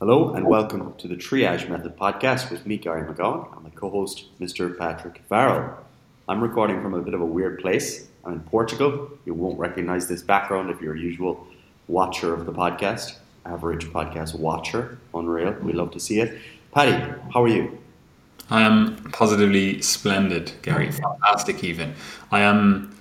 Hello and welcome to the Triage Method podcast with me, Gary McGowan, and my co host, Mr. Patrick Farrell. I'm recording from a bit of a weird place. I'm in Portugal. You won't recognize this background if you're a usual watcher of the podcast, average podcast watcher. Unreal. We love to see it. Paddy, how are you? I am positively splendid, Gary. Fantastic, even. I am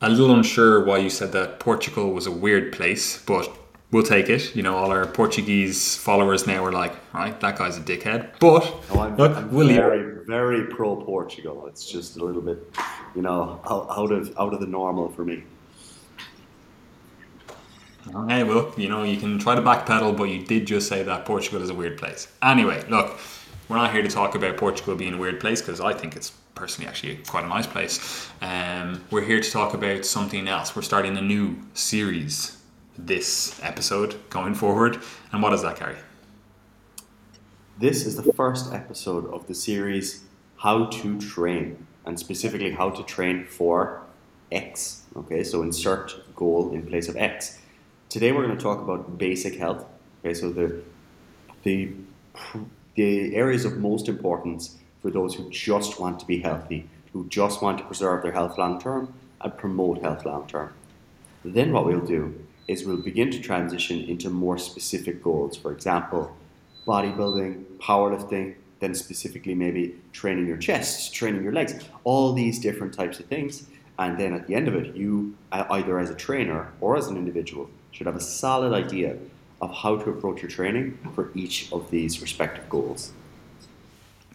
a little unsure why you said that Portugal was a weird place, but we'll take it. You know, all our Portuguese followers now are like, right, that guy's a dickhead. But no, I'm, look, I'm very, very pro Portugal. It's just a little bit, you know, out of out of the normal for me. Hey, well, you know, you can try to backpedal, but you did just say that Portugal is a weird place. Anyway, look, we're not here to talk about Portugal being a weird place because I think it's personally actually quite a nice place. Um, we're here to talk about something else. We're starting a new series this episode going forward. And what does that, Gary? This is the first episode of the series How to Train, and specifically how to train for X. Okay, so insert goal in place of X. Today we're going to talk about basic health. Okay, so the the the areas of most importance for those who just want to be healthy, who just want to preserve their health long term and promote health long term. Then what we'll do is we'll begin to transition into more specific goals. For example, bodybuilding, powerlifting, then specifically maybe training your chest, training your legs, all these different types of things. And then at the end of it, you, uh, either as a trainer or as an individual, should have a solid idea of how to approach your training for each of these respective goals.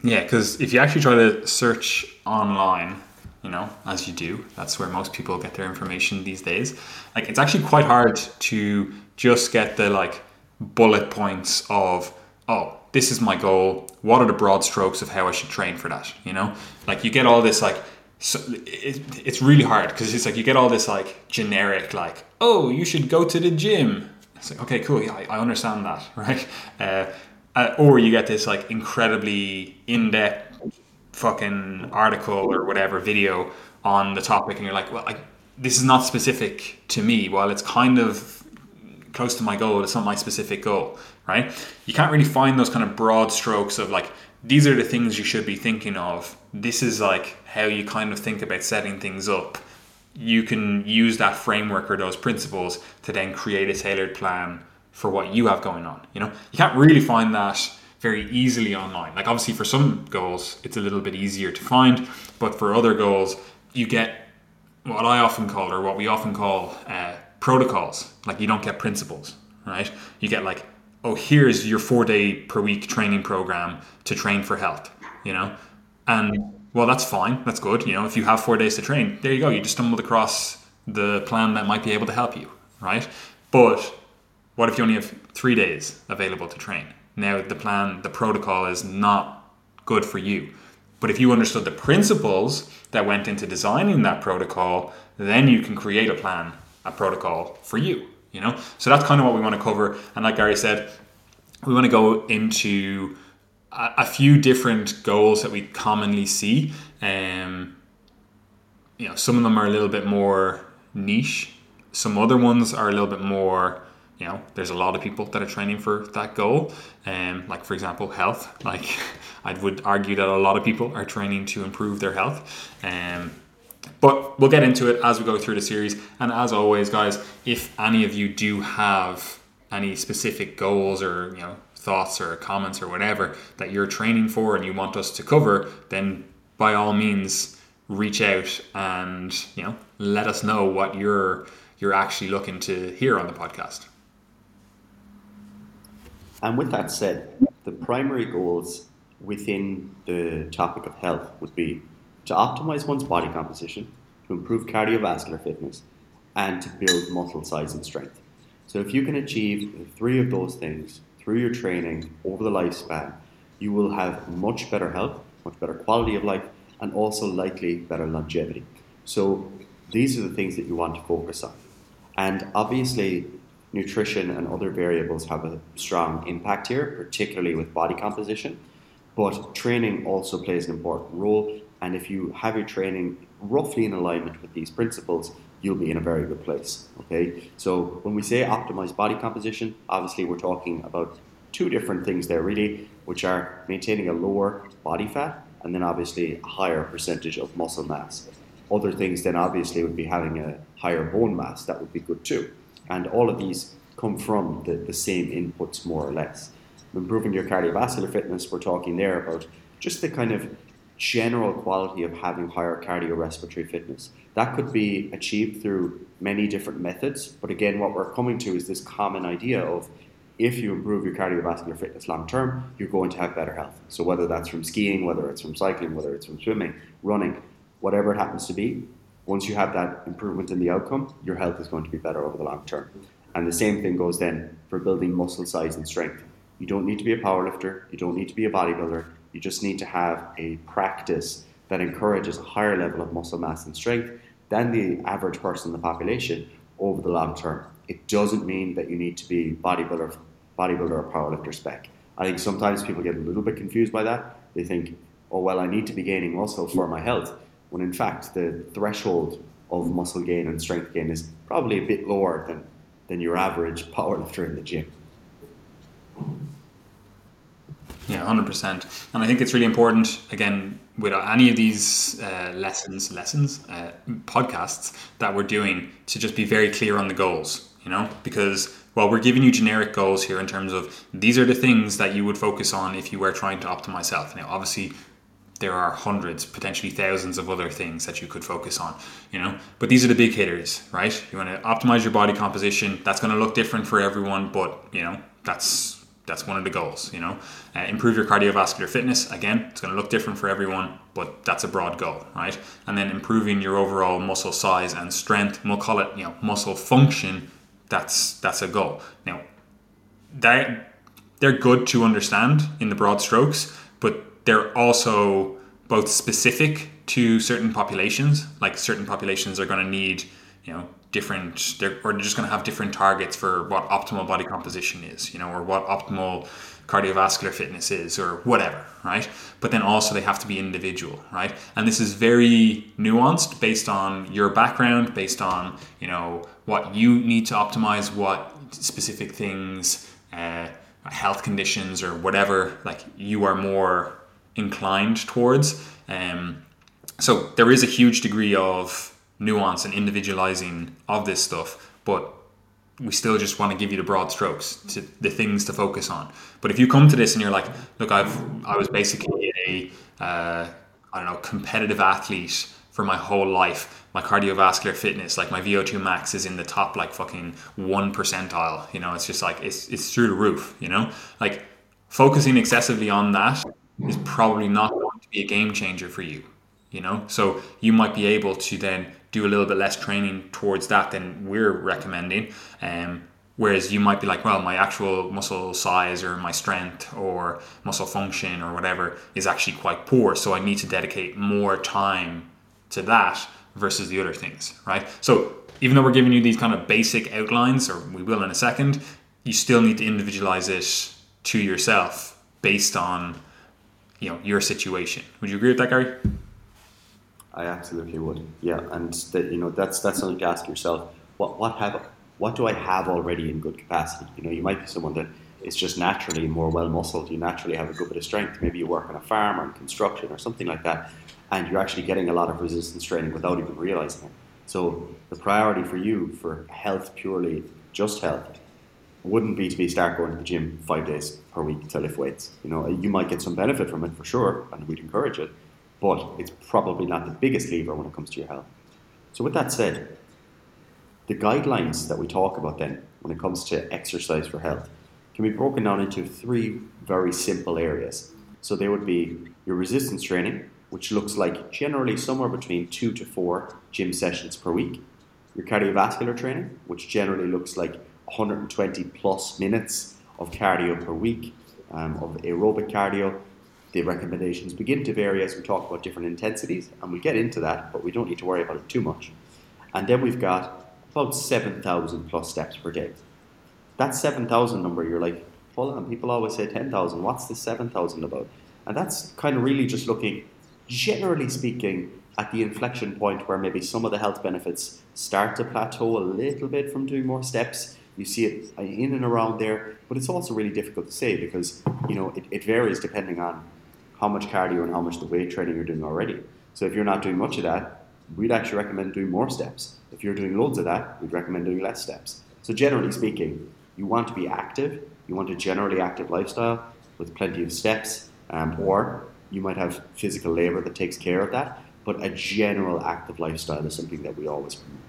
Yeah, because if you actually try to search online you know, as you do. That's where most people get their information these days. Like it's actually quite hard to just get the like bullet points of, oh, this is my goal. What are the broad strokes of how I should train for that? You know, like you get all this like, so it, it's really hard because it's like you get all this like generic like, oh, you should go to the gym. It's like okay, cool, yeah, I, I understand that, right? Uh, uh, or you get this like incredibly in-depth fucking article or whatever video on the topic and you're like well I, this is not specific to me. While it's kind of close to my goal it's not my specific goal right? You can't really find those kind of broad strokes of like these are the things you should be thinking of. This is like how you kind of think about setting things up. You can use that framework or those principles to then create a tailored plan for what you have going on you know? You can't really find that very easily online. Like obviously for some goals it's a little bit easier to find, but for other goals you get what I often call or what we often call uh, protocols. Like you don't get principles, right? You get like, oh, here's your four day per week training program to train for health, you know, and well that's fine, that's good. You know, if you have four days to train, there you go. You just stumbled across the plan that might be able to help you, right? But what if you only have three days available to train? Now, the plan, the protocol is not good for you. But if you understood the principles that went into designing that protocol, then you can create a plan, a protocol for you. You know, so that's kind of what we want to cover. And like Gary said, we want to go into a, a few different goals that we commonly see. Um, you know, some of them are a little bit more niche. Some other ones are a little bit more you know, there's a lot of people that are training for that goal. Um, like for example, health. Like I would argue that a lot of people are training to improve their health. Um, but we'll get into it as we go through the series. And as always, guys, if any of you do have any specific goals or you know thoughts or comments or whatever that you're training for and you want us to cover, then by all means reach out and you know let us know what you're you're actually looking to hear on the podcast. And with that said, the primary goals within the topic of health would be to optimize one's body composition, to improve cardiovascular fitness, and to build muscle size and strength. So, if you can achieve three of those things through your training over the lifespan, you will have much better health, much better quality of life, and also likely better longevity. So, these are the things that you want to focus on. And obviously, nutrition and other variables have a strong impact here, particularly with body composition. But training also plays an important role. And if you have your training roughly in alignment with these principles, you'll be in a very good place. Okay. So when we say optimized body composition, obviously we're talking about two different things there really, which are maintaining a lower body fat and then obviously a higher percentage of muscle mass. Other things then obviously would be having a higher bone mass, that would be good too. And all of these come from the, the same inputs more or less. Improving your cardiovascular fitness, we're talking there about just the kind of general quality of having higher cardiorespiratory fitness. That could be achieved through many different methods, but again, what we're coming to is this common idea of if you improve your cardiovascular fitness long term, you're going to have better health. So, whether that's from skiing, whether it's from cycling, whether it's from swimming, running, whatever it happens to be, once you have that improvement in the outcome, your health is going to be better over the long term. And the same thing goes then for building muscle size and strength. You don't need to be a powerlifter, you don't need to be a bodybuilder, you just need to have a practice that encourages a higher level of muscle mass and strength than the average person in the population over the long term. It doesn't mean that you need to be bodybuilder, bodybuilder or powerlifter spec. I think sometimes people get a little bit confused by that. They think, oh well, I need to be gaining muscle for my health. When in fact, the threshold of muscle gain and strength gain is probably a bit lower than, than your average powerlifter in the gym. Yeah, hundred percent. And I think it's really important again with any of these uh, lessons, lessons, uh, podcasts that we're doing to just be very clear on the goals. You know, because while we're giving you generic goals here in terms of these are the things that you would focus on if you were trying to optimize health. Now, obviously, there are hundreds, potentially thousands of other things that you could focus on, you know. But these are the big hitters, right? You want to optimize your body composition. That's going to look different for everyone, but you know, that's that's one of the goals, you know. Uh, improve your cardiovascular fitness. Again, it's going to look different for everyone, but that's a broad goal, right? And then improving your overall muscle size and strength. we'll call it, you know, muscle function. That's that's a goal. Now, they they're good to understand in the broad strokes, but they're also both specific to certain populations. Like certain populations are going to need, you know, different they're or they're just going to have different targets for what optimal body composition is you know or what optimal cardiovascular fitness is or whatever right but then also they have to be individual right and this is very nuanced based on your background based on you know what you need to optimize what specific things uh, health conditions or whatever like you are more inclined towards um, so there is a huge degree of nuance and individualizing of this stuff, but we still just want to give you the broad strokes to the things to focus on. But if you come to this and you're like, look, I've I was basically a uh, I don't know competitive athlete for my whole life. My cardiovascular fitness, like my VO2 max, is in the top like fucking one percentile. You know, it's just like it's it's through the roof. You know, like focusing excessively on that is probably not going to be a game changer for you. You know, so you might be able to then do a little bit less training towards that than we're recommending. Um, whereas you might be like, well, my actual muscle size or my strength or muscle function or whatever is actually quite poor, so I need to dedicate more time to that versus the other things, right? So even though we're giving you these kind of basic outlines, or we will in a second, you still need to individualize it to yourself based on you know your situation. Would you agree with that, Gary? I absolutely would. Yeah, and that you know that's that's something to ask yourself. What what have what do I have already in good capacity? You know, you might be someone that is just naturally more well muscled. You naturally have a good bit of strength. Maybe you work on a farm or in construction or something like that, and you're actually getting a lot of resistance training without even realizing it. So the priority for you for health purely, just health, wouldn't be to be start going to the gym five days per week to lift weights. You know, you might get some benefit from it for sure, and we'd encourage it but it's probably not the biggest lever when it comes to your health. So, with that said, the guidelines that we talk about then when it comes to exercise for health can be broken down into three very simple areas. So, they would be your resistance training, which looks like generally somewhere between two to four gym sessions per week, your cardiovascular training, which generally looks like 120 plus minutes of cardio per week, um, of aerobic cardio, the recommendations begin to vary as we talk about different intensities, and we'll get into that, but we don't need to worry about it too much. And then we've got about 7,000 plus steps per day. That 7,000 number, you're like, hold on, people always say 10,000. What's the 7,000 about? And that's kind of really just looking, generally speaking, at the inflection point where maybe some of the health benefits start to plateau a little bit from doing more steps. You see it in and around there, but it's also really difficult to say because you know it, it varies depending on how much cardio and how much the weight training you're doing already. So if you're not doing much of that, we'd actually recommend doing more steps. If you're doing loads of that, we'd recommend doing less steps. So generally speaking, you want to be active. You want a generally active lifestyle with plenty of steps, um, or you might have physical labor that takes care of that. But a general active lifestyle is something that we always promote.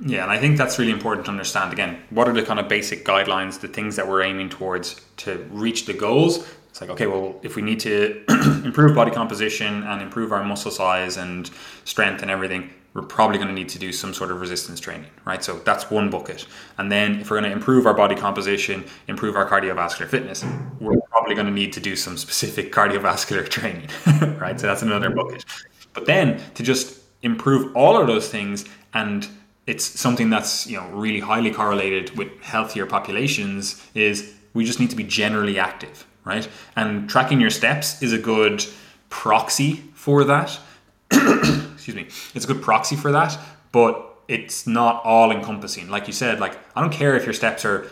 Yeah, and I think that's really important to understand. Again, what are the kind of basic guidelines, the things that we're aiming towards to reach the goals? It's like, okay, well, if we need to improve body composition and improve our muscle size and strength and everything, we're probably going to need to do some sort of resistance training, right? So that's one bucket. And then if we're going to improve our body composition, improve our cardiovascular fitness, we're probably going to need to do some specific cardiovascular training, right? So that's another bucket. But then to just improve all of those things and it's something that's you know really highly correlated with healthier populations is we just need to be generally active right? And tracking your steps is a good proxy for that. Excuse me. It's a good proxy for that but it's not all encompassing like you said like i don't care if your steps are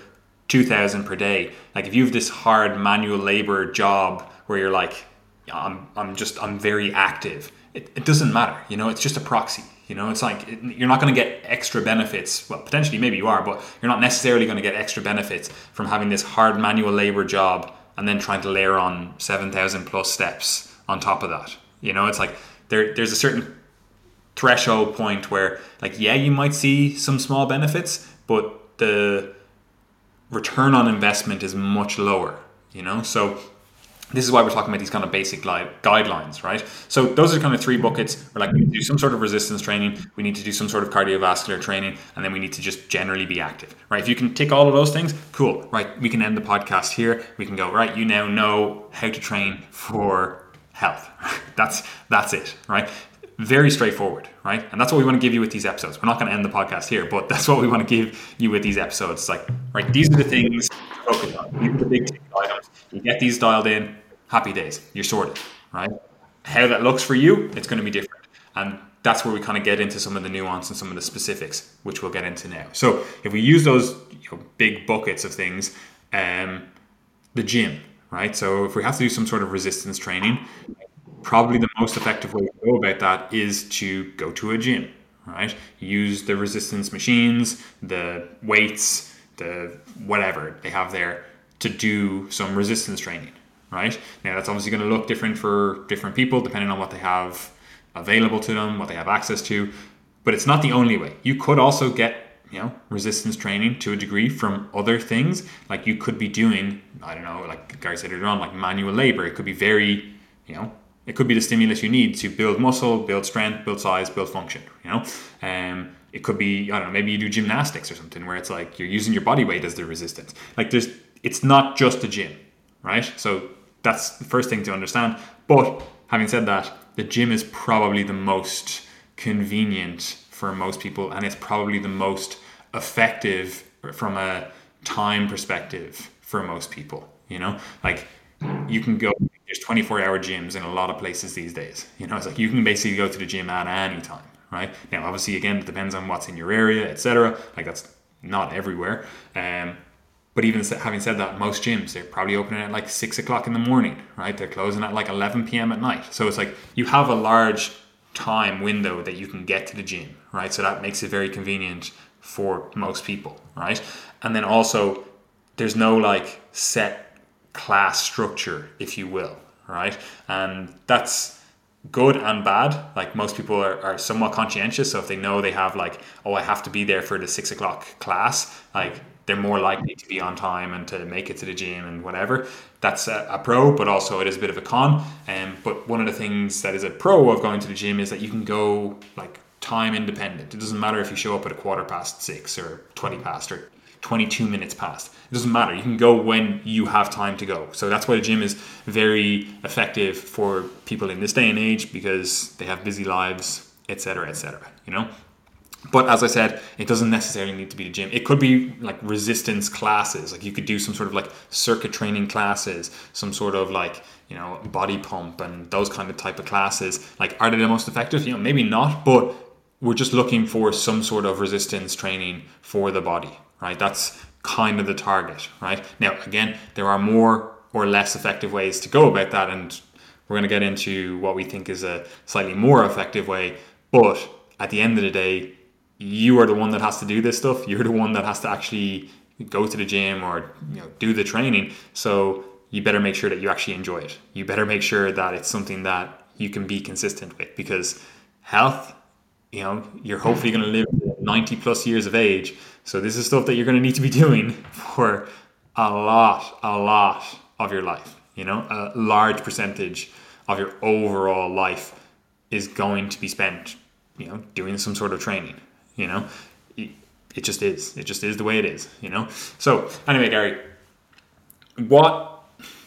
2000 per day. Like if you have this hard manual labor job where you're like i'm, I'm just i'm very active it, it doesn't matter you know? It's just a proxy you know, it's like you're not going to get extra benefits. Well, potentially maybe you are, but you're not necessarily going to get extra benefits from having this hard manual labor job and then trying to layer on 7,000 plus steps on top of that. You know, it's like there, there's a certain threshold point where, like, yeah, you might see some small benefits, but the return on investment is much lower. You know, so this is why we're talking about these kind of basic li- guidelines, right? So those are kind of three buckets. We're like, we need to do some sort of resistance training, we need to do some sort of cardiovascular training, and then we need to just generally be active, right? If you can tick all of those things, cool, right? We can end the podcast here. We can go, right? You now know how to train for health. that's that's it, right? Very straightforward, right? And that's what we want to give you with these episodes. We're not going to end the podcast here, but that's what we want to give you with these episodes. Like, right, these are the things focus on. These are the big items. You get these dialed in, happy days. You're sorted, right? How that looks for you, it's going to be different. And that's where we kind of get into some of the nuance and some of the specifics, which we'll get into now. So if we use those you know, big buckets of things, um, the gym, right? So if we have to do some sort of resistance training, probably the most effective way to go about that is to go to a gym, right? Use the resistance machines, the weights, the whatever they have there to do some resistance training right? Now that's obviously going to look different for different people depending on what they have available to them, what they have access to. But it's not the only way. You could also get you know resistance training to a degree from other things. Like you could be doing, I don't know, like Gary said earlier on, like manual labor. It could be very, you know, it could be the stimulus you need to build muscle, build strength, build size, build function. You know, um, it could be I don't know, maybe you do gymnastics or something where it's like you're using your body weight as the resistance. Like there's, it's not just a gym, right? So that's the first thing to understand. But having said that, the gym is probably the most convenient for most people, and it's probably the most effective from a time perspective for most people. You know, like you can go. There's 24 hour gyms in a lot of places these days. You know, it's like you can basically go to the gym at any time, right? Now, obviously, again, it depends on what's in your area, etc. Like that's not everywhere. Um, but even having said that, most gyms they're probably opening at like six o'clock in the morning, right? They're closing at like eleven p.m. at night. So it's like you have a large time window that you can get to the gym, right? So that makes it very convenient for most people, right? And then also, there's no like set class structure, if you will, right? And that's good and bad. Like most people are, are somewhat conscientious. So if they know they have like, oh, I have to be there for the six o'clock class, like they're more likely to be on time and to make it to the gym and whatever. That's a, a pro, but also it is a bit of a con. Um, but one of the things that is a pro of going to the gym is that you can go like time independent. It doesn't matter if you show up at a quarter past six or 20 past or 22 minutes past. It doesn't matter. You can go when you have time to go. So that's why the gym is very effective for people in this day and age because they have busy lives, etc., etc. You know. But as I said, it doesn't necessarily need to be the gym. It could be like resistance classes. Like you could do some sort of like circuit training classes, some sort of like, you know, body pump and those kind of type of classes. Like, are they the most effective? You know, maybe not, but we're just looking for some sort of resistance training for the body, right? That's kind of the target, right? Now, again, there are more or less effective ways to go about that, and we're going to get into what we think is a slightly more effective way. But at the end of the day, you are the one that has to do this stuff. You're the one that has to actually go to the gym or you know do the training. So you better make sure that you actually enjoy it. You better make sure that it's something that you can be consistent with because health, you know, you're hopefully going to live 90 plus years of age. So this is stuff that you're going to need to be doing for a lot, a lot of your life. You know, a large percentage of your overall life is going to be spent, you know, doing some sort of training. You know, it just is. It just is the way it is. You know. So anyway, Gary, what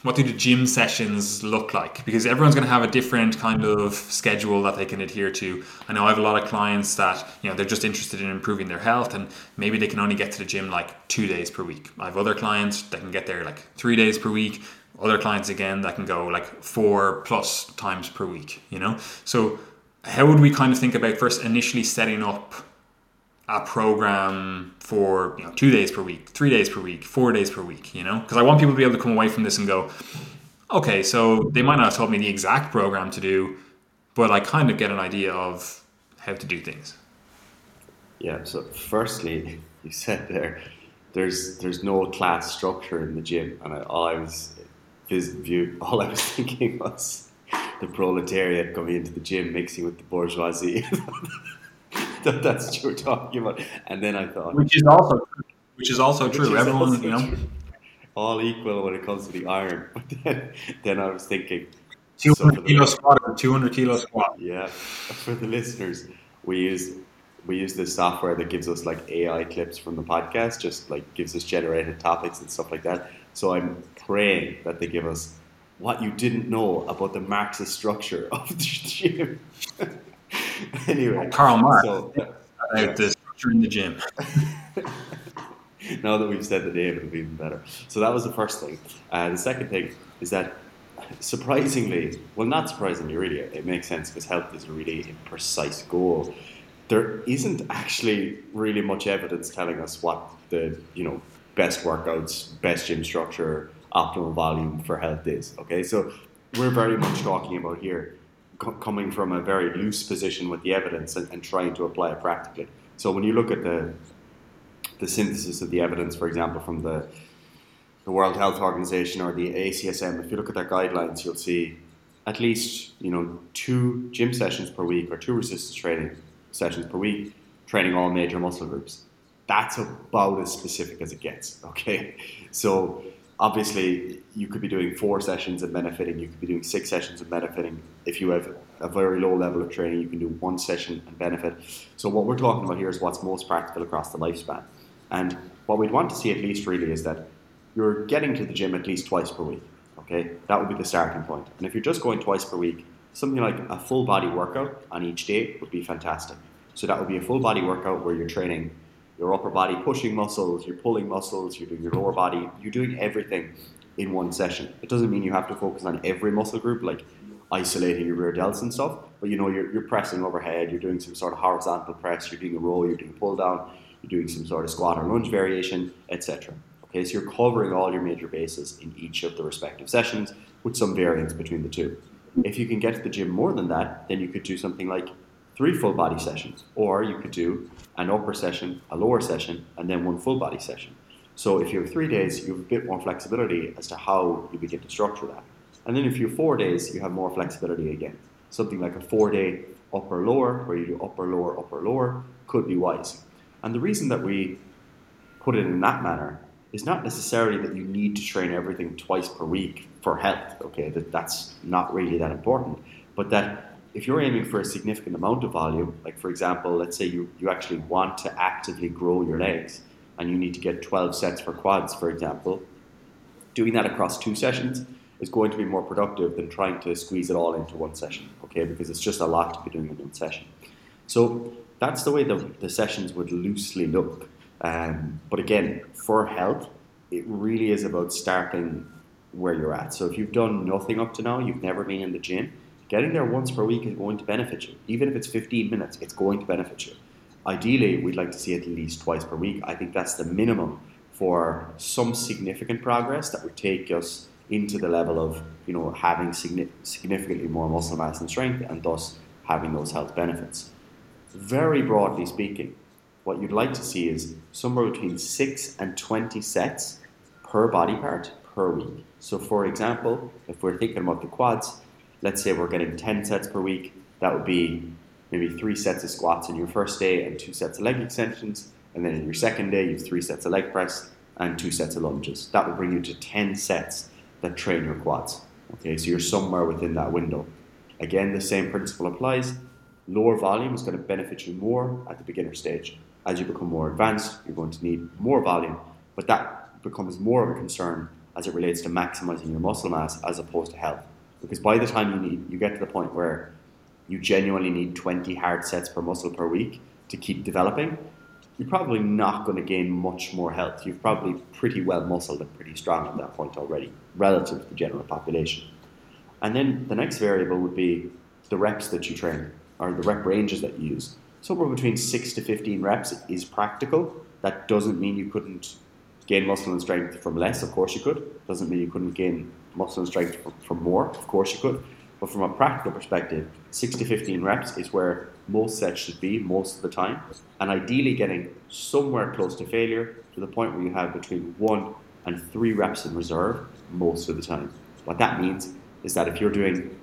what do the gym sessions look like? Because everyone's going to have a different kind of schedule that they can adhere to. I know I have a lot of clients that you know they're just interested in improving their health, and maybe they can only get to the gym like two days per week. I have other clients that can get there like three days per week. Other clients again that can go like four plus times per week. You know, so how would we kind of think about first initially setting up a program for you know two days per week, three days per week, four days per week. You know, because I want people to be able to come away from this and go, okay, so they might not have told me the exact program to do, but I kind of get an idea of how to do things. Yeah. So firstly, you said there, there's there's no class structure in the gym, and I, all I was view, all I was thinking was the proletariat coming into the gym mixing with the bourgeoisie. that, that's what you were talking about. And then I thought, which is also true. which is also true. Is Everyone, also you know, true. all equal when it comes to the iron. But then, then I was thinking, 200 so kilo squat or 200 kilo squat. Yeah, for the listeners, we use we use this software that gives us like AI clips from the podcast, just like gives us generated topics and stuff like that. So I'm praying that they give us what you didn't know about the Marxist structure of the gym. anyway, Karl Marx. So, yeah. the structure in the gym. now that we've said the name, it'll be even better. So that was the first thing. Uh, the second thing is that surprisingly, well, not surprisingly, really, it makes sense because health is a really precise goal. There isn't actually really much evidence telling us what the you know best workouts, best gym structure, optimal volume for health is. Okay, so we're very much talking about here coming from a very loose position with the evidence and, and, trying to apply it practically. So when you look at the the synthesis of the evidence, for example, from the the World Health Organization or the ACSM, if you look at their guidelines, you'll see at least you know two gym sessions per week or two resistance training sessions per week, training all major muscle groups. That's about as specific as it gets. Okay, so obviously you could be doing four sessions of benefiting, you could be doing six sessions of benefiting. If you have a very low level of training, you can do one session and benefit. So what we're talking about here is what's most practical across the lifespan. And what we'd want to see at least really is that you're getting to the gym at least twice per week. Okay, that would be the starting point. And if you're just going twice per week, something like a full body workout on each day would be fantastic. So that would be a full body workout where you're training your upper body pushing muscles, you're pulling muscles, you're doing your lower body, you're doing everything in one session. It doesn't mean you have to focus on every muscle group, like isolating your rear delts and stuff, but you know, you're, you're pressing overhead, you're doing some sort of horizontal press, you're doing a row, you're doing a pull down, you're doing some sort of squat or lunge variation, etc. Okay, so you're covering all your major bases in each of the respective sessions with some variance between the two. If you can get to the gym more than that, then you could do something like three full body sessions, or you could do an upper session, a lower session, and then one full body session. So if you have three days, you have a bit more flexibility as to how you begin to structure that. And then if you have four days, you have more flexibility again. Something like a four day upper lower, where you do upper lower, upper lower, could be wise. And the reason that we put it in that manner is not necessarily that you need to train everything twice per week for health, okay, that that's not really that important, but that if you're aiming for a significant amount of volume, like for example, let's say you, you actually want to actively grow your legs and you need to get 12 sets for quads, for example, doing that across two sessions is going to be more productive than trying to squeeze it all into one session, okay? Because it's just a lot to be doing in one session. So that's the way the, the sessions would loosely look. Um, but again, for health, it really is about starting where you're at. So if you've done nothing up to now, you've never been in the gym, Getting there once per week is going to benefit you. Even if it's 15 minutes, it's going to benefit you. Ideally, we'd like to see at least twice per week. I think that's the minimum for some significant progress that would take us into the level of you know having significantly more muscle mass and strength and thus having those health benefits. Very broadly speaking, what you'd like to see is somewhere between 6 and 20 sets per body part per week. So for example, if we're thinking about the quads, let's say we're getting 10 sets per week, that would be maybe three sets of squats in your first day and two sets of leg extensions and then in your second day, you have three sets of leg press and two sets of lunges. That will bring you to 10 sets that train your quads. Okay, so you're somewhere within that window. Again, the same principle applies. Lower volume is going to benefit you more at the beginner stage. As you become more advanced, you're going to need more volume, but that becomes more of a concern as it relates to maximizing your muscle mass as opposed to health. Because by the time you need, you get to the point where you genuinely need 20 hard sets per muscle per week to keep developing, you're probably not going to gain much more health. You've probably pretty well muscled and pretty strong at that point already, relative to the general population. And then the next variable would be the reps that you train, or the rep ranges that you use. Somewhere between 6 to 15 reps is practical. That doesn't mean you couldn't gain muscle and strength from less, of course you could. Doesn't mean you couldn't gain muscle and strength from more, of course you could. But from a practical perspective, 6 to 15 reps is where most sets should be most of the time, and ideally getting somewhere close to failure to the point where you have between one and three reps in reserve most of the time. What that means is that if you're doing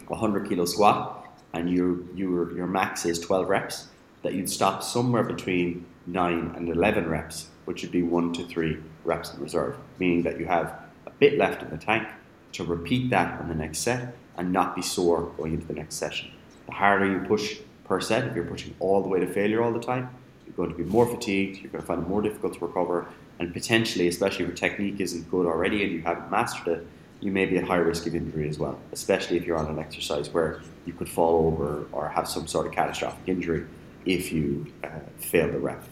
a 100 kilo squat and you, your, your max is 12 reps, that you'd stop somewhere between 9 and 11 reps, which would be 1 to 3 reps in reserve, meaning that you have bit left in the tank to repeat that on the next set and not be sore going into the next session. The harder you push per set, if you're pushing all the way to failure all the time, you're going to be more fatigued, you're going to find it more difficult to recover, and potentially, especially if your technique isn't good already and you haven't mastered it, you may be at high risk of injury as well, especially if you're on an exercise where you could fall over or have some sort of catastrophic injury if you uh, fail the rep.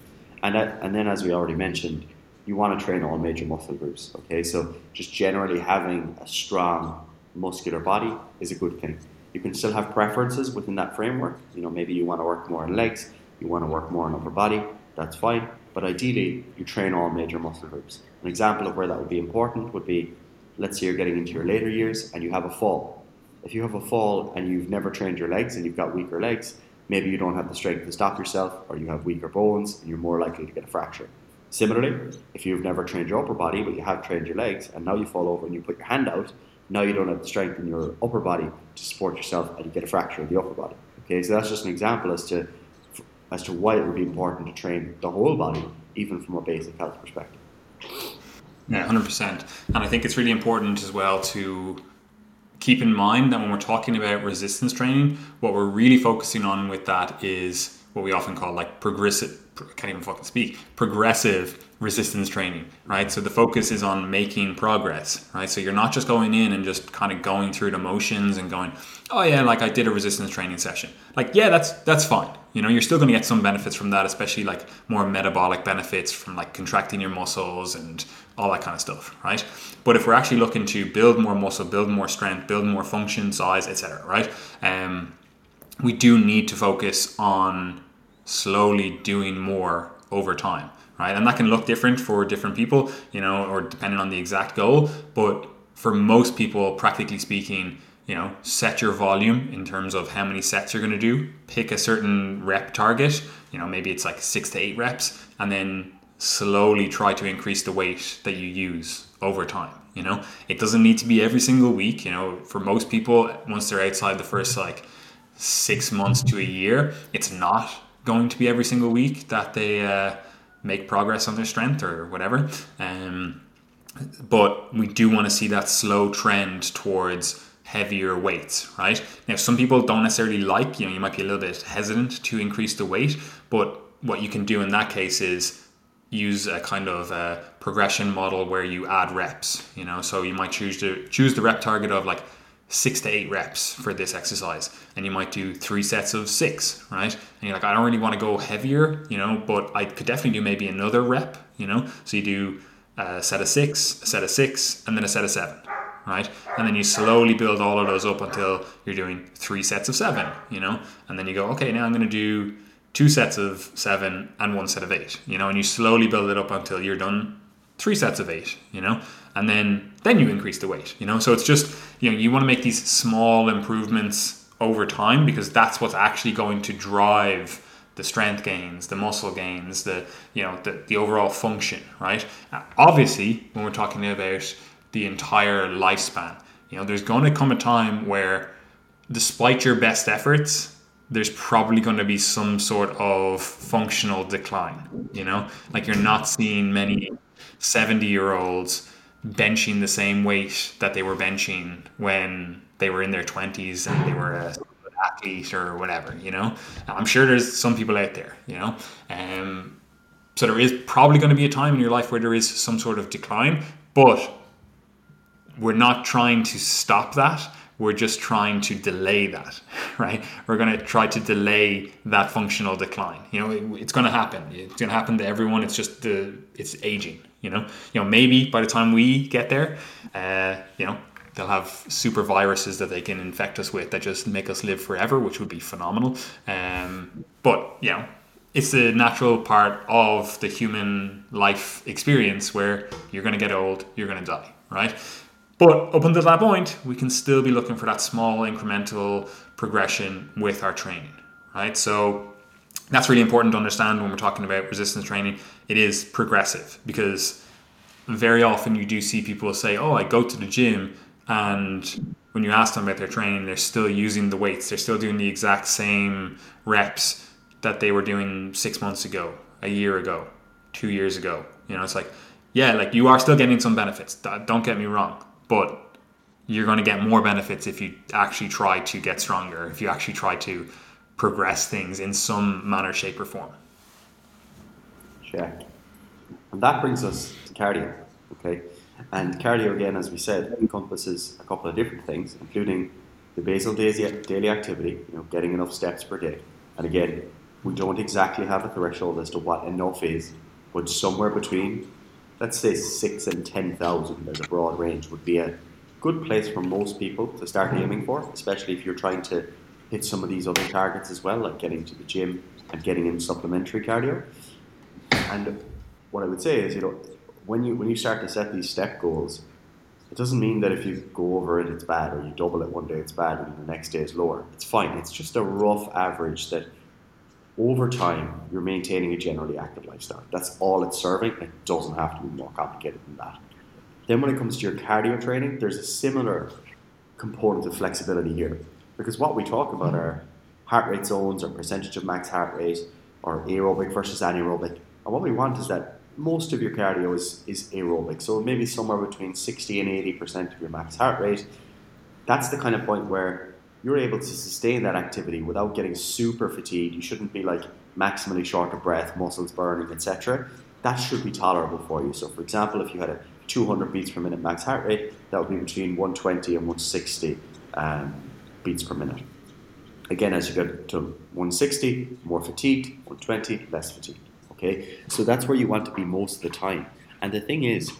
And, uh, and then, as we already mentioned, you want to train all major muscle groups. Okay, so just generally having a strong muscular body is a good thing. You can still have preferences within that framework. You know, maybe you want to work more on legs, you want to work more on upper body, that's fine. But ideally, you train all major muscle groups. An example of where that would be important would be let's say you're getting into your later years and you have a fall. If you have a fall and you've never trained your legs and you've got weaker legs, maybe you don't have the strength to stop yourself or you have weaker bones and you're more likely to get a fracture. Similarly, if you've never trained your upper body but you have trained your legs and now you fall over and you put your hand out, now you don't have the strength in your upper body to support yourself and you get a fracture of the upper body. Okay, so that's just an example as to as to why it would be important to train the whole body, even from a basic health perspective. Yeah, hundred percent. And I think it's really important as well to keep in mind that when we're talking about resistance training, what we're really focusing on with that is what we often call like progressive can't even fucking speak progressive resistance training right? So the focus is on making progress right? So you're not just going in and just kind of going through the motions and going oh yeah like i did a resistance training session. Like yeah that's that's fine. You know you're still going to get some benefits from that especially like more metabolic benefits from like contracting your muscles and all that kind of stuff right? But if we're actually looking to build more muscle build more strength build more function size etc right? Um we do need to focus on slowly doing more over time, right? And that can look different for different people, you know, or depending on the exact goal. But for most people, practically speaking, you know, set your volume in terms of how many sets you're going to do. Pick a certain rep target. You know, maybe it's like six to eight reps, and then slowly try to increase the weight that you use over time. You know, it doesn't need to be every single week. You know, for most people, once they're outside the first like six months to a year, it's not going to be every single week that they uh, make progress on their strength or whatever. Um, but we do want to see that slow trend towards heavier weights, right? Now, some people don't necessarily like, you know, you might be a little bit hesitant to increase the weight, but what you can do in that case is use a kind of a progression model where you add reps, you know, so you might choose to choose the rep target of like six to eight reps for this exercise and you might do three sets of six right and you're like i don't really want to go heavier you know but i could definitely do maybe another rep you know so you do a set of six a set of six and then a set of seven right? And then you slowly build all of those up until you're doing three sets of seven, you know? And then you go, okay, now I'm going to do two sets of seven and one set of eight, you know? And you slowly build it up until you're done three sets of eight, you know? And then then you increase the weight, you know? So it's just, you know, you want to make these small improvements over time because that's what's actually going to drive the strength gains, the muscle gains, the you know the, the overall function, right? Uh, obviously, when we're talking about the entire lifespan, you know, there's going to come a time where, despite your best efforts, there's probably going to be some sort of functional decline. You know, like you're not seeing many 70 year olds benching the same weight that they were benching when they were in their 20s and they were a athlete or whatever, you know. I'm sure there's some people out there, you know. Um, so there is probably going to be a time in your life where there is some sort of decline, but we're not trying to stop that. We're just trying to delay that, right? We're going to try to delay that functional decline. You know, it, it's going to happen. It's going to happen to everyone. It's just the it's aging. You know, you know maybe by the time we get there, uh, you know, they'll have super viruses that they can infect us with that just make us live forever, which would be phenomenal. Um, but you know, it's the natural part of the human life experience where you're going to get old, you're going to die, right? But up until that point, we can still be looking for that small incremental progression with our training, right? So that's really important to understand when we're talking about resistance training. It is progressive because very often you do see people say, "Oh, I go to the gym and when you ask them about their training, they're still using the weights. They're still doing the exact same reps that they were doing six months ago, a year ago, two years ago. You know, it's like, yeah, like you are still getting some benefits. Don't get me wrong, but you're going to get more benefits if you actually try to get stronger. If you actually try to progress things in some manner, shape, or form. Check. And that brings us to cardio. Okay. And cardio, again, as we said, encompasses a couple of different things, including the basal daily activity, you know, getting enough steps per day. And again, we don't exactly have a threshold as to what enough is, but somewhere between, let's say, six and ten thousand as a broad range would be a good place for most people to start aiming for, especially if you're trying to hit some of these other targets as well, like getting to the gym and getting in supplementary cardio. And what I would say is, you know, when you when you start to set these step goals, it doesn't mean that if you go over it it's bad or you double it one day it's bad and the next day is lower. It's fine. It's just a rough average that over time you're maintaining a generally active lifestyle. That's all it's serving. It doesn't have to be more complicated than that. Then when it comes to your cardio training, there's a similar component of flexibility here. Because what we talk about are heart rate zones or percentage of max heart rate or aerobic versus anaerobic. And what we want is that most of your cardio is, is aerobic, so maybe somewhere between 60 and 80% of your max heart rate. That's the kind of point where you're able to sustain that activity without getting super fatigued. You shouldn't be like maximally short of breath, muscles burning, etc. That should be tolerable for you. So, for example, if you had a 200 beats per minute max heart rate, that would be between 120 and 160 um, beats per minute. Again, as you get to 160, more fatigued, 120, less fatigued. Okay, so that's where you want to be most of the time. And the thing is,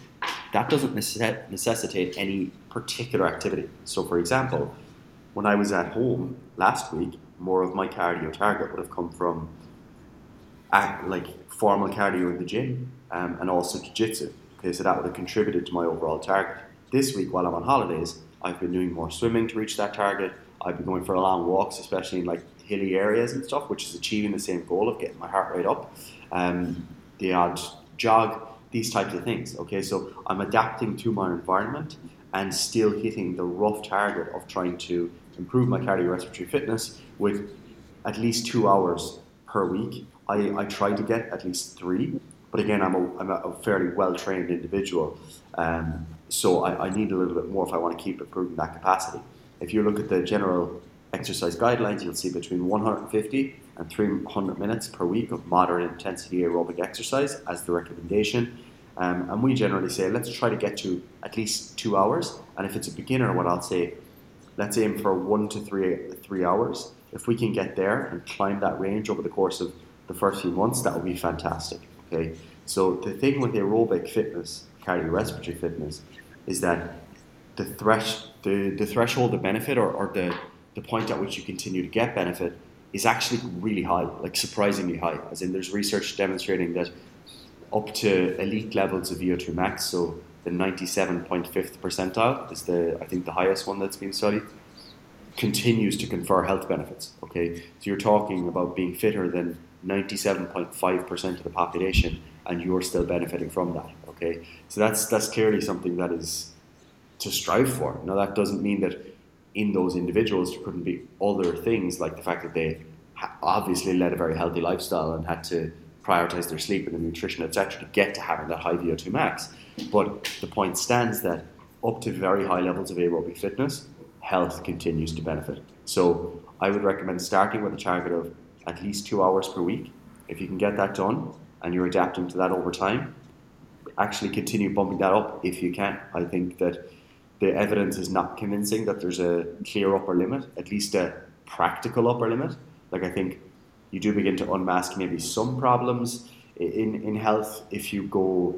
that doesn't necessitate any particular activity. So, for example, when I was at home last week, more of my cardio target would have come from act, like formal cardio in the gym um, and also jiu-jitsu. Okay, so that would have contributed to my overall target. This week, while I'm on holidays, I've been doing more swimming to reach that target. I've been going for long walks, especially in like hilly areas and stuff, which is achieving the same goal of getting my heart rate up um, the odd jog, these types of things. Okay, so I'm adapting to my environment and still hitting the rough target of trying to improve my cardiorespiratory fitness with at least two hours per week. I, I try to get at least three, but again, I'm a, I'm a fairly well trained individual, um, so I, I need a little bit more if I want to keep improving that capacity. If you look at the general exercise guidelines, you'll see between 150 and 300 minutes per week of moderate intensity aerobic exercise as the recommendation. Um, and we generally say, let's try to get to at least two hours. And if it's a beginner, what I'll say, let's aim for one to three, three hours. If we can get there and climb that range over the course of the first few months, that would be fantastic. Okay. So the thing with aerobic fitness, cardiorespiratory fitness, is that the thresh the, the threshold of benefit or, or the, the point at which you continue to get benefit is actually really high, like surprisingly high. As in, there's research demonstrating that up to elite levels of VO2 max, so the 97.5th percentile is the I think the highest one that's been studied, continues to confer health benefits. Okay, so you're talking about being fitter than 97.5% of the population, and you're still benefiting from that. Okay, so that's that's clearly something that is to strive for. Now that doesn't mean that in those individuals there couldn't be other things like the fact that they obviously led a very healthy lifestyle and had to prioritize their sleep and their nutrition, etc., to get to having that high VO2 max. But the point stands that up to very high levels of aerobic fitness, health continues to benefit. So I would recommend starting with a target of at least two hours per week. If you can get that done and you're adapting to that over time, actually continue bumping that up if you can. I think that the evidence is not convincing that there's a clear upper limit, at least a practical upper limit. Like I think you do begin to unmask maybe some problems in, in health if you go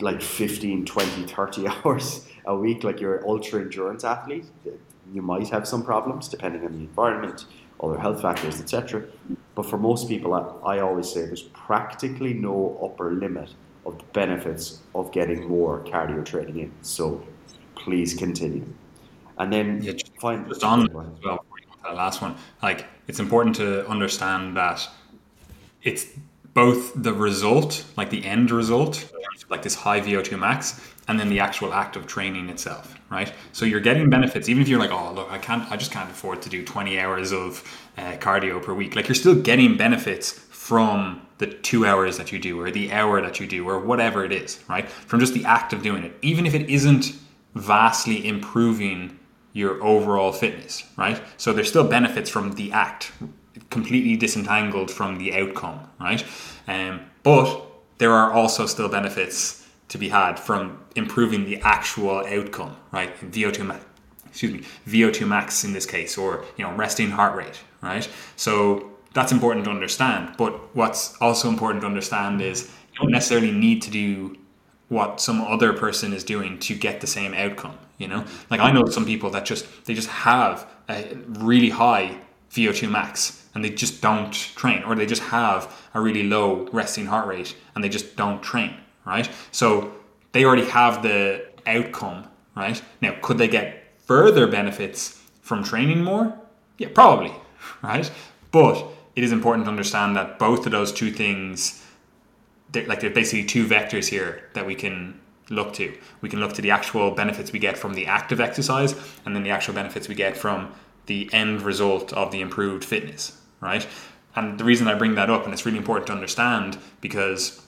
like 15, 20, 30 hours a week, like you're an ultra endurance athlete, you might have some problems depending on the environment, other health factors, etc. But for most people, I, I always say there's practically no upper limit of the benefits of getting more cardio training in. So please continue. And then yeah, just, find just on as well that last one. Like it's important to understand that it's both the result, like the end result, like this high VO2 max, and then the actual act of training itself, right? So you're getting benefits, even if you're like, oh, look, I can't, I just can't afford to do 20 hours of uh, cardio per week. Like you're still getting benefits from the two hours that you do, or the hour that you do, or whatever it is, right? From just the act of doing it, even if it isn't vastly improving your overall fitness, right? So there's still benefits from the act, completely disentangled from the outcome, right? Um, but there are also still benefits to be had from improving the actual outcome, right? VO2 max, excuse me, VO2 max in this case, or you know, resting heart rate, right? So that's important to understand. But what's also important to understand is you don't necessarily need to do what some other person is doing to get the same outcome you know? Like i know some people that just they just have a really high vo2 max and they just don't train or they just have a really low resting heart rate and they just don't train right? So they already have the outcome right? Now could they get further benefits from training more? Yeah probably right? But it is important to understand that both of those two things like there's basically two vectors here that we can look to. We can look to the actual benefits we get from the active exercise and then the actual benefits we get from the end result of the improved fitness, right? And the reason I bring that up, and it's really important to understand because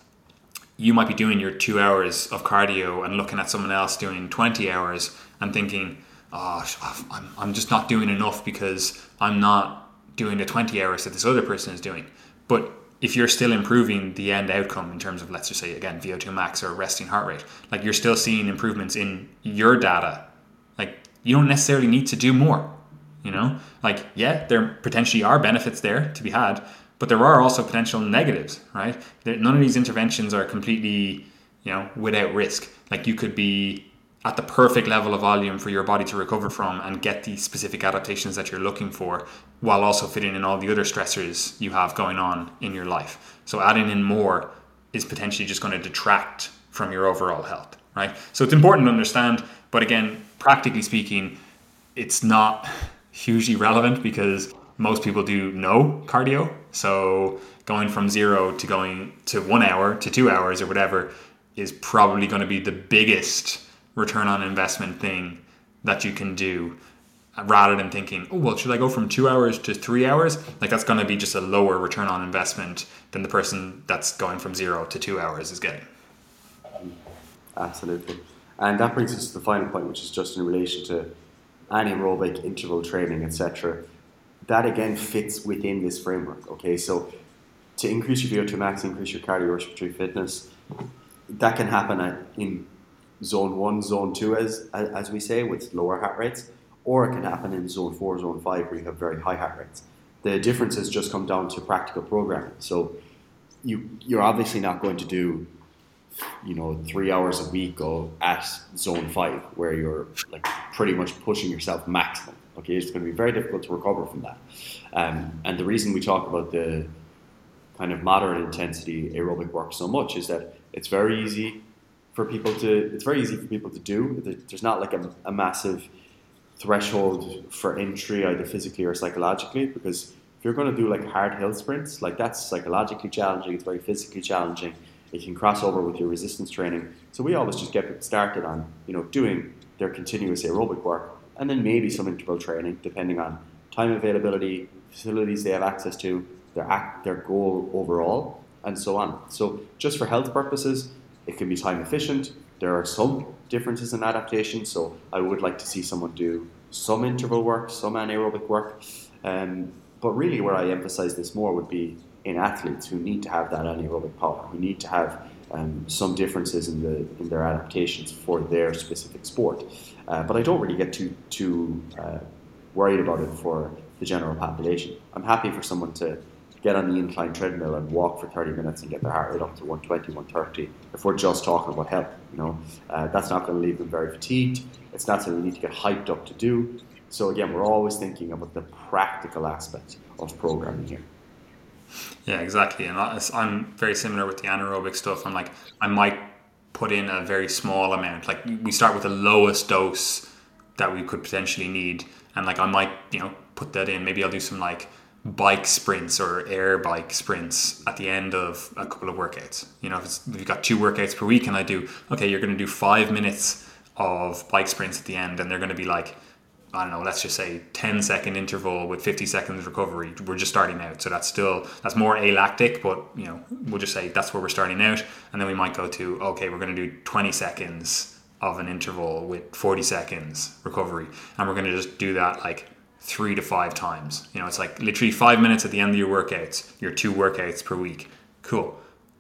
you might be doing your two hours of cardio and looking at someone else doing 20 hours and thinking, oh, I'm, I'm just not doing enough because I'm not doing the 20 hours that this other person is doing. But if you're still improving the end outcome in terms of let's just say again VO2 max or resting heart rate, like you're still seeing improvements in your data. Like you don't necessarily need to do more. You know, like yeah, there potentially are benefits there to be had, but there are also potential negatives, right? None of these interventions are completely, you know, without risk. Like you could be at the perfect level of volume for your body to recover from and get the specific adaptations that you're looking for while also fitting in all the other stressors you have going on in your life. So adding in more is potentially just going to detract from your overall health, right? So it's important to understand, but again, practically speaking, it's not hugely relevant because most people do no cardio. So going from zero to going to one hour to two hours or whatever is probably going to be the biggest return on investment thing that you can do uh, rather than thinking, oh, well, should I go from two hours to three hours? Like, that's going to be just a lower return on investment than the person that's going from zero to two hours is getting. Absolutely. And that brings us to the final point, which is just in relation to anaerobic interval training, etc. That again fits within this framework. Okay, so to increase your VO2 max, increase your cardiorespiratory fitness, that can happen at, in zone one, zone two, as as we say, with lower heart rates, or it can happen in zone four, zone five, where you have very high heart rates. The differences just come down to practical programming. So you you're obviously not going to do you know, three hours a week of at zone five, where you're like pretty much pushing yourself maximum. Okay, it's going to be very difficult to recover from that. Um, and the reason we talk about the kind of moderate intensity aerobic work so much is that it's very easy for people to it's very easy for people to do. There's not like a, a massive threshold for entry either physically or psychologically because if you're going to do like hard hill sprints, like that's psychologically challenging, it's very physically challenging. It can cross over with your resistance training. So we always just get started on, you know, doing their continuous aerobic work and then maybe some interval training depending on time availability, facilities they have access to, their act, their goal overall, and so on. So just for health purposes, it can be time efficient. There are some differences in adaptation, so I would like to see someone do some interval work, some anaerobic work. Um, but really, where I emphasize this more would be in athletes who need to have that anaerobic power, who need to have um, some differences in the in their adaptations for their specific sport. Uh, but I don't really get too too uh, worried about it for the general population. I'm happy for someone to get on the incline treadmill and walk for 30 minutes and get their heart rate up to 120, 130. If we're just talking about health, you know, uh, that's not going to leave them very fatigued. It's not something they need to get hyped up to do. So again, we're always thinking about the practical aspect of programming here. Yeah, exactly. And I'm very similar with the anaerobic stuff. I'm like, I might put in a very small amount. Like we start with the lowest dose that we could potentially need, and like I might, you know, put that in. Maybe I'll do some like bike sprints or air bike sprints at the end of a couple of workouts. You know, if, if you've got two workouts per week and I do, okay, you're going to do five minutes of bike sprints at the end and they're going to be like, I don't know, let's just say 10 second interval with 50 seconds recovery. We're just starting out. So that's still, that's more alactic, but you know, we'll just say that's where we're starting out. And then we might go to, okay, we're going to do 20 seconds of an interval with 40 seconds recovery. And we're going to just do that like three to five times. You know, it's like literally five minutes at the end of your workouts, your two workouts per week. Cool.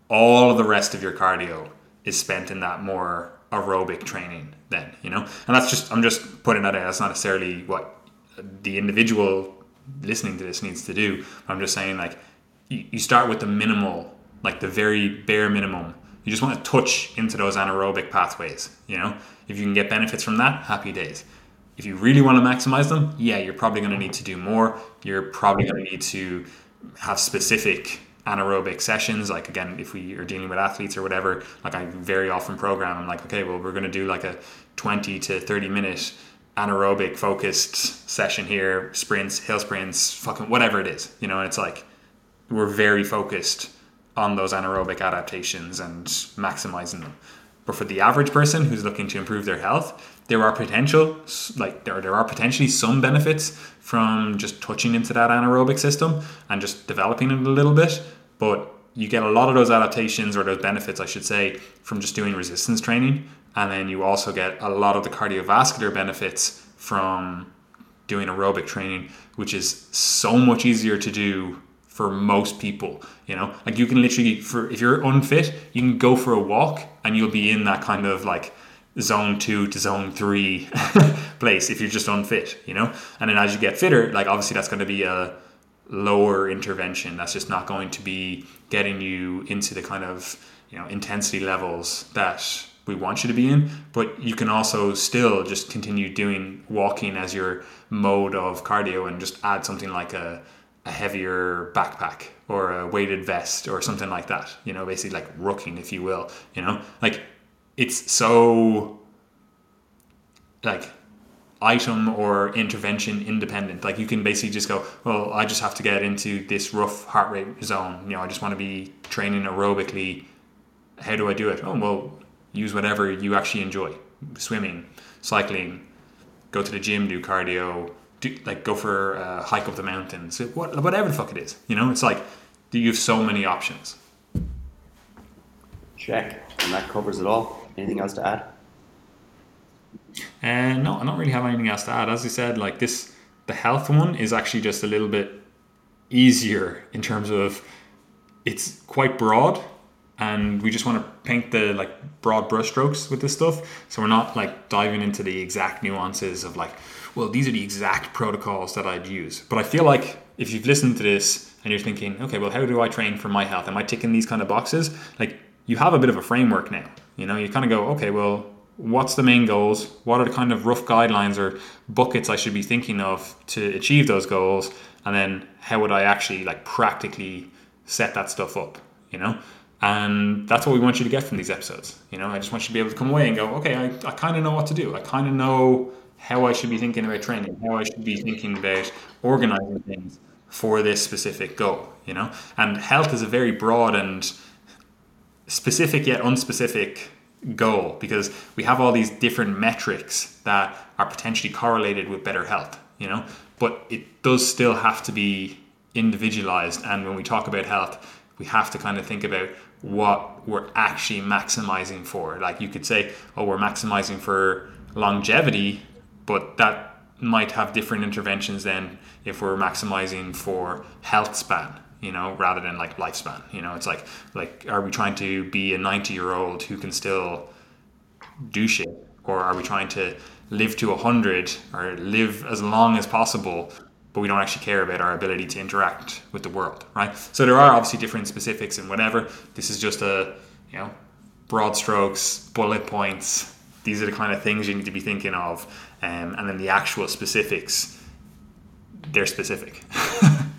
All of the rest of your cardio is spent in that more aerobic training then, you know? And that's just, I'm just putting that out. That's not necessarily what the individual listening to this needs to do. I'm just saying, like, you, you start with the minimal, like the very bare minimum. You just want to touch into those anaerobic pathways, you know? If you can get benefits from that, happy days if you really want to maximize them, yeah, you're probably going to need to do more. You're probably going to need to have specific anaerobic sessions. Like again, if we are dealing with athletes or whatever, like I very often program, I'm like, okay, well, we're going to do like a 20 to 30 minute anaerobic focused session here, sprints, hill sprints, fucking whatever it is, you know. And it's like we're very focused on those anaerobic adaptations and maximizing them. But for the average person who's looking to improve their health, there are potential like there, there are potentially some benefits from just touching into that anaerobic system and just developing it a little bit but you get a lot of those adaptations or those benefits i should say from just doing resistance training. And then you also get a lot of the cardiovascular benefits from doing aerobic training which is so much easier to do for most people you know? Like you can literally for if you're unfit you can go for a walk and you'll be in that kind of like zone two to zone three place if you're just unfit, you know? And then as you get fitter, like obviously that's going to be a lower intervention. That's just not going to be getting you into the kind of, you know, intensity levels that we want you to be in. But you can also still just continue doing walking as your mode of cardio and just add something like a, a heavier backpack or a weighted vest or something like that, you know, basically like rucking, if you will, you know, like it's so like item or intervention independent. Like you can basically just go, well, I just have to get into this rough heart rate zone. You know, I just want to be training aerobically. How do I do it? Oh, well, use whatever you actually enjoy. Swimming, cycling, go to the gym, do cardio, do, like go for a hike up the mountains, what, whatever the fuck it is. You know, it's like you have so many options. Check. And that covers it all. Anything else to add? Uh, no, I don't really have anything else to add. As I said, like this, the health one is actually just a little bit easier in terms of it's quite broad, and we just want to paint the like broad brushstrokes with this stuff. So we're not like diving into the exact nuances of like, well, these are the exact protocols that I'd use. But I feel like if you've listened to this and you're thinking, okay, well, how do I train for my health? Am I ticking these kind of boxes? Like you have a bit of a framework now. You know, you kind of go, okay, well, what's the main goals? What are the kind of rough guidelines or buckets I should be thinking of to achieve those goals? And then how would I actually like practically set that stuff up? You know, and that's what we want you to get from these episodes. You know, I just want you to be able to come away and go, okay, I, I kind of know what to do. I kind of know how I should be thinking about training, how I should be thinking about organizing things for this specific goal, you know? And health is a very broad and specific yet unspecific goal because we have all these different metrics that are potentially correlated with better health, you know? But it does still have to be individualized. And when we talk about health, we have to kind of think about what we're actually maximizing for. Like you could say, oh, we're maximizing for longevity, but that might have different interventions than if we're maximizing for health span you know rather than like lifespan you know? It's like like are we trying to be a 90 year old who can still do shit? Or are we trying to live to 100 or live as long as possible but we don't actually care about our ability to interact with the world right? So there are obviously different specifics and whatever. This is just a you know broad strokes bullet points. These are the kind of things you need to be thinking of um, and then the actual specifics they're specific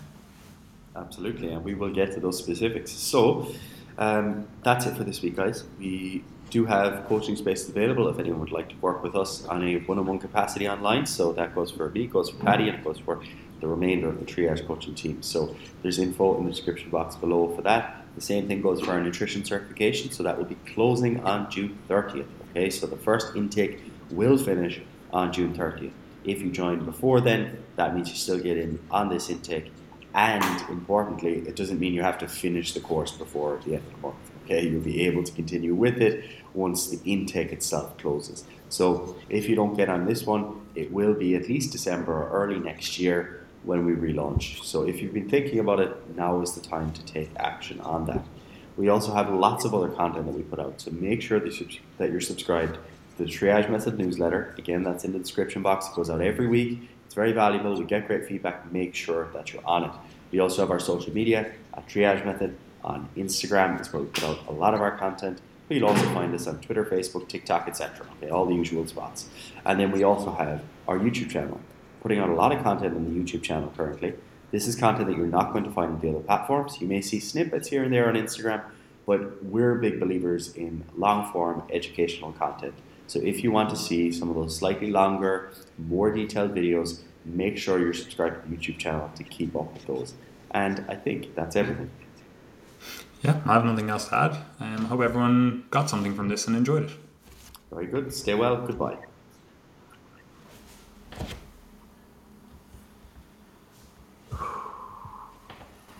absolutely and we will get to those specifics. So um, that's it for this week guys. We do have coaching spaces available if anyone would like to work with us on a one-on-one capacity online. So that goes for me goes for Paddy and goes for the remainder of the triage coaching team. So there's info in the description box below for that. The same thing goes for our nutrition certification. So that will be closing on June 30th okay? So the first intake will finish on June 30th. If you join before then, that means you still get in on this intake. And importantly, it doesn't mean you have to finish the course before the end of the month. Okay, you'll be able to continue with it once the intake itself closes. So if you don't get on this one, it will be at least December or early next year when we relaunch. So if you've been thinking about it, now is the time to take action on that. We also have lots of other content that we put out, so make sure that you're subscribed to the Triage Method newsletter. Again, that's in the description box. It goes out every week. It's very valuable. We get great feedback. Make sure that you're on it. We also have our social media at Triage Method on Instagram. That's where we put out a lot of our content. But you'll also find us on Twitter, Facebook, TikTok, etc. Okay, all the usual spots. And then we also have our YouTube channel, putting out a lot of content on the YouTube channel currently. This is content that you're not going to find on the other platforms. You may see snippets here and there on Instagram, but we're big believers in long form educational content. So if you want to see some of those slightly longer, more detailed videos, make sure you're subscribed to the YouTube channel to keep up with those. And I think that's everything. Yeah, I have nothing else to add. Um, hope everyone got something from this and enjoyed it. Very good. Stay well. Goodbye.